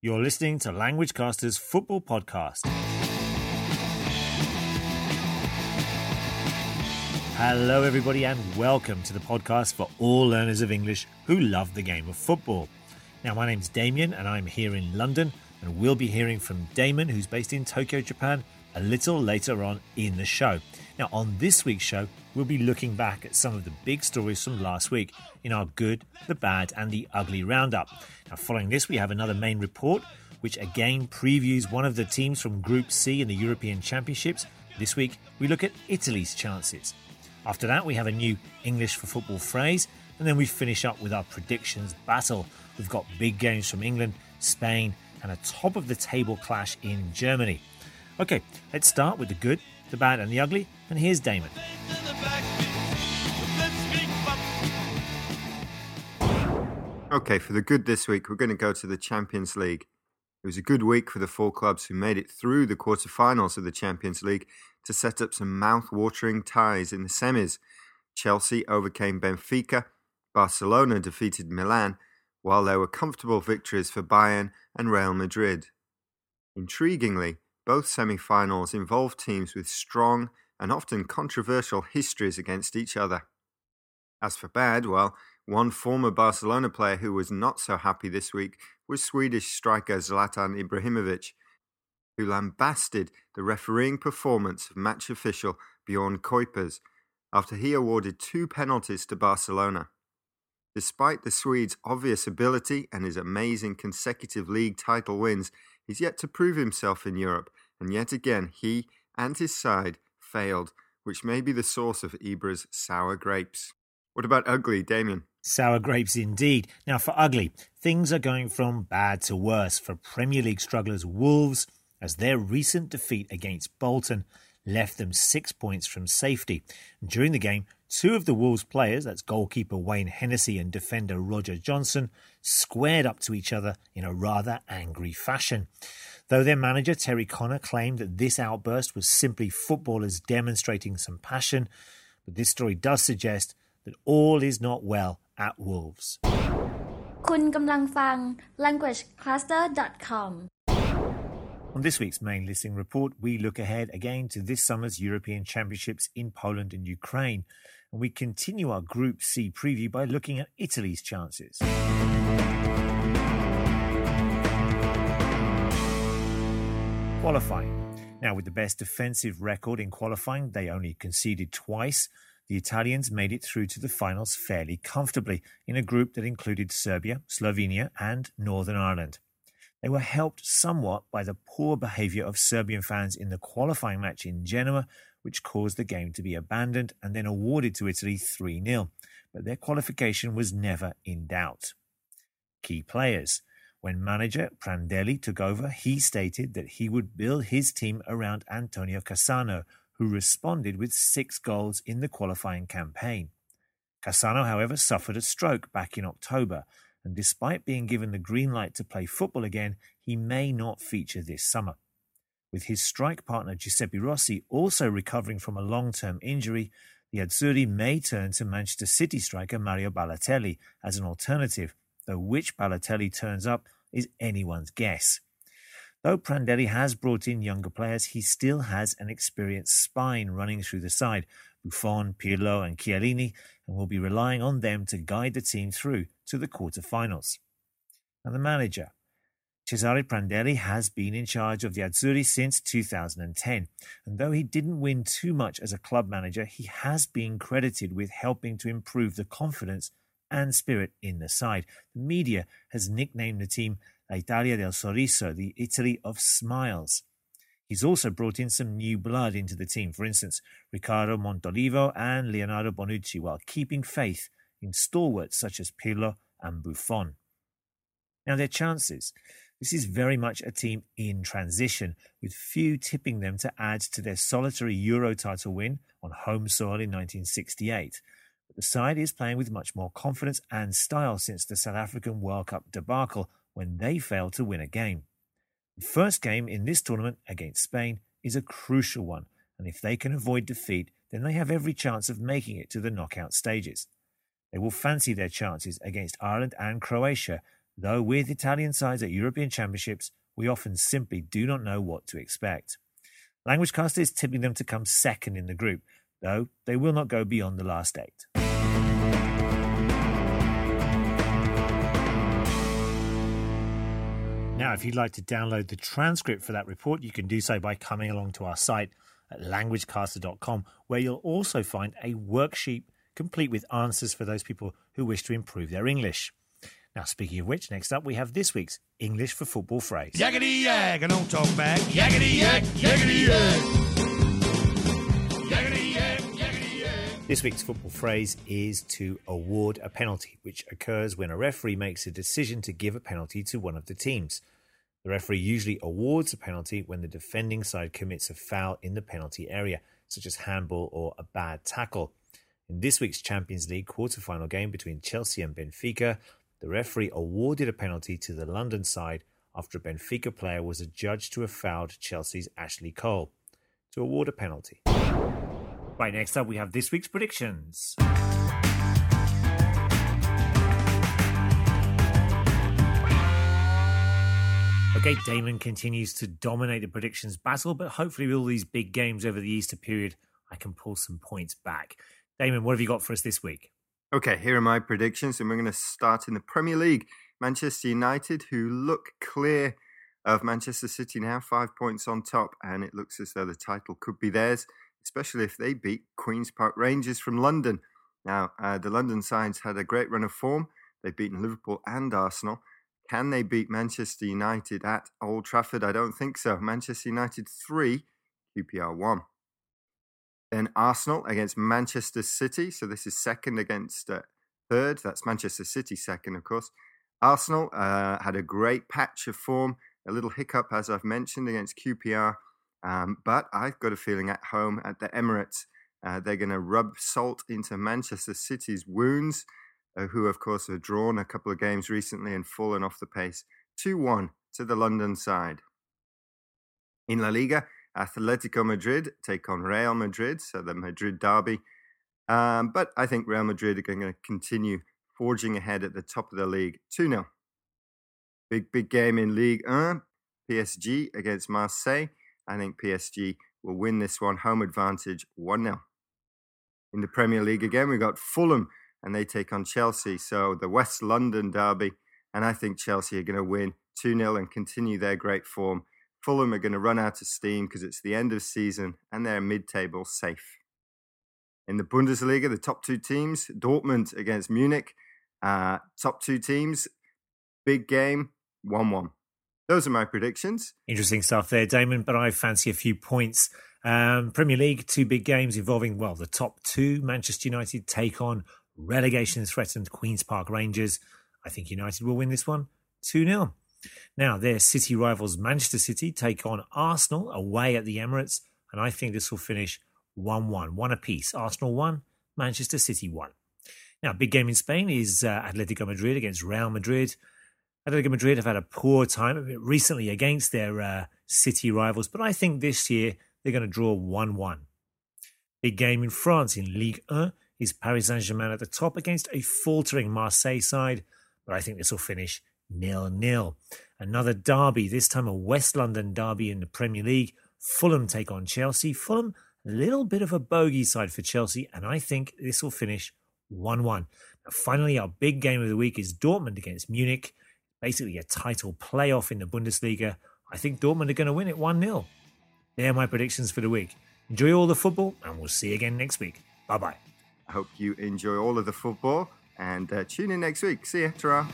You're listening to Languagecaster's Football Podcast. Hello, everybody, and welcome to the podcast for all learners of English who love the game of football. Now, my name's Damien, and I'm here in London, and we'll be hearing from Damon, who's based in Tokyo, Japan, a little later on in the show. Now, on this week's show, we'll be looking back at some of the big stories from last week in our good, the bad, and the ugly roundup. Now, following this, we have another main report, which again previews one of the teams from Group C in the European Championships. This week, we look at Italy's chances. After that, we have a new English for football phrase, and then we finish up with our predictions battle. We've got big games from England, Spain, and a top of the table clash in Germany. Okay, let's start with the good, the bad, and the ugly, and here's Damon. Okay, for the good this week, we're going to go to the Champions League. It was a good week for the four clubs who made it through the quarterfinals of the Champions League to set up some mouth-watering ties in the semis. Chelsea overcame Benfica, Barcelona defeated Milan, while there were comfortable victories for Bayern and Real Madrid. Intriguingly, both semi-finals involved teams with strong and often controversial histories against each other. As for bad, well, one former Barcelona player who was not so happy this week was Swedish striker Zlatan Ibrahimovic, who lambasted the refereeing performance of match official Bjorn Kuipers after he awarded two penalties to Barcelona. Despite the Swede's obvious ability and his amazing consecutive league title wins, he's yet to prove himself in Europe, and yet again he and his side failed, which may be the source of Ibra's sour grapes. What about ugly, Damien? Sour grapes indeed. Now, for ugly, things are going from bad to worse for Premier League strugglers Wolves, as their recent defeat against Bolton left them six points from safety. During the game, two of the Wolves players, that's goalkeeper Wayne Hennessy and defender Roger Johnson, squared up to each other in a rather angry fashion. Though their manager Terry Connor claimed that this outburst was simply footballers demonstrating some passion, but this story does suggest that all is not well at Wolves. คุณกำลังฟัง languagecaster.com on this week's main listening report, we look ahead again to this summer's European Championships in Poland and Ukraine, and we continue our Group C preview by looking at Italy's chances. Qualifying. Now, with the best defensive record in qualifying, they only conceded twice the Italians made it through to the finals fairly comfortably in a group that included Serbia, Slovenia, and Northern Ireland. They were helped somewhat by the poor behaviour of Serbian fans in the qualifying match in Genoa, which caused the game to be abandoned and then awarded to Italy 3 0. But their qualification was never in doubt. Key players. When manager Prandelli took over, he stated that he would build his team around Antonio Cassano, who responded with six goals in the qualifying campaign. Cassano, however, suffered a stroke back in October, and despite being given the green light to play football again, he may not feature this summer. With his strike partner Giuseppe Rossi also recovering from a long term injury, the Azzurri may turn to Manchester City striker Mario Balotelli as an alternative, though which Balotelli turns up is anyone's guess. Though Prandelli has brought in younger players, he still has an experienced spine running through the side, Buffon, Pirlo, and Chiellini, and will be relying on them to guide the team through to the quarter-finals. And the manager. Cesare Prandelli has been in charge of the Azzurri since 2010, and though he didn't win too much as a club manager, he has been credited with helping to improve the confidence and spirit in the side. The media has nicknamed the team Italia del Sorriso, the Italy of smiles. He's also brought in some new blood into the team, for instance, Riccardo Montolivo and Leonardo Bonucci, while keeping faith in stalwarts such as Pirlo and Buffon. Now, their chances. This is very much a team in transition, with few tipping them to add to their solitary Euro title win on home soil in 1968. But the side is playing with much more confidence and style since the South African World Cup debacle when they fail to win a game. The first game in this tournament against Spain is a crucial one, and if they can avoid defeat, then they have every chance of making it to the knockout stages. They will fancy their chances against Ireland and Croatia, though with Italian sides at European Championships, we often simply do not know what to expect. LanguageCaster is tipping them to come second in the group, though they will not go beyond the last eight. Now, if you'd like to download the transcript for that report, you can do so by coming along to our site at languagecaster.com, where you'll also find a worksheet complete with answers for those people who wish to improve their English. Now, speaking of which, next up we have this week's English for Football phrase. Yakety yak, and don't talk back. Yakety yak, yakety yak. This week's football phrase is to award a penalty, which occurs when a referee makes a decision to give a penalty to one of the teams. The referee usually awards a penalty when the defending side commits a foul in the penalty area, such as handball or a bad tackle. In this week's Champions League quarter-final game between Chelsea and Benfica, the referee awarded a penalty to the London side after a Benfica player was adjudged to have fouled Chelsea's Ashley Cole. To award a penalty. Right, next up we have this week's predictions. Okay, Damon continues to dominate the predictions battle, but hopefully, with all these big games over the Easter period, I can pull some points back. Damon, what have you got for us this week? Okay, here are my predictions, and we're going to start in the Premier League. Manchester United, who look clear of Manchester City now, five points on top, and it looks as though the title could be theirs, especially if they beat Queen's Park Rangers from London. Now, uh, the London sides had a great run of form. They've beaten Liverpool and Arsenal. Can they beat Manchester United at Old Trafford? I don't think so. Manchester United 3, QPR 1. Then Arsenal against Manchester City. So this is second against uh, third. That's Manchester City second, of course. Arsenal uh, had a great patch of form, a little hiccup, as I've mentioned, against QPR. Um, but I've got a feeling at home at the Emirates, uh, they're going to rub salt into Manchester City's wounds uh, who, of course, have drawn a couple of games recently and fallen off the pace. 2 1 to the London side. In La Liga, Atletico Madrid take on Real Madrid, so the Madrid derby. Um, but I think Real Madrid are going to continue forging ahead at the top of the league 2 0. Big, big game in League 1. PSG against Marseille. I think PSG will win this one. Home advantage 1 0. In the Premier League again, we've got Fulham and they take on Chelsea. So the West London derby, and I think Chelsea are going to win 2 0 and continue their great form. Fulham are going to run out of steam because it's the end of season and they're mid table safe. In the Bundesliga, the top two teams, Dortmund against Munich, uh, top two teams, big game, 1 1. Those are my predictions. Interesting stuff there, Damon, but I fancy a few points. Um, Premier League, two big games involving, well, the top two. Manchester United take on relegation threatened Queen's Park Rangers. I think United will win this one 2 0. Now, their city rivals Manchester City take on Arsenal away at the Emirates, and I think this will finish 1 1, one apiece. Arsenal 1, Manchester City 1. Now, big game in Spain is uh, Atletico Madrid against Real Madrid. Atletico Madrid have had a poor time recently against their uh, city rivals, but I think this year they're going to draw 1 1. Big game in France in Ligue 1 is Paris Saint Germain at the top against a faltering Marseille side, but I think this will finish nil nil. Another derby, this time a West London derby in the Premier League. Fulham take on Chelsea. Fulham, a little bit of a bogey side for Chelsea, and I think this will finish 1 1. Finally, our big game of the week is Dortmund against Munich. Basically, a title playoff in the Bundesliga. I think Dortmund are going to win it 1 0. They're my predictions for the week. Enjoy all the football, and we'll see you again next week. Bye bye. I hope you enjoy all of the football and uh, tune in next week. See ya. ta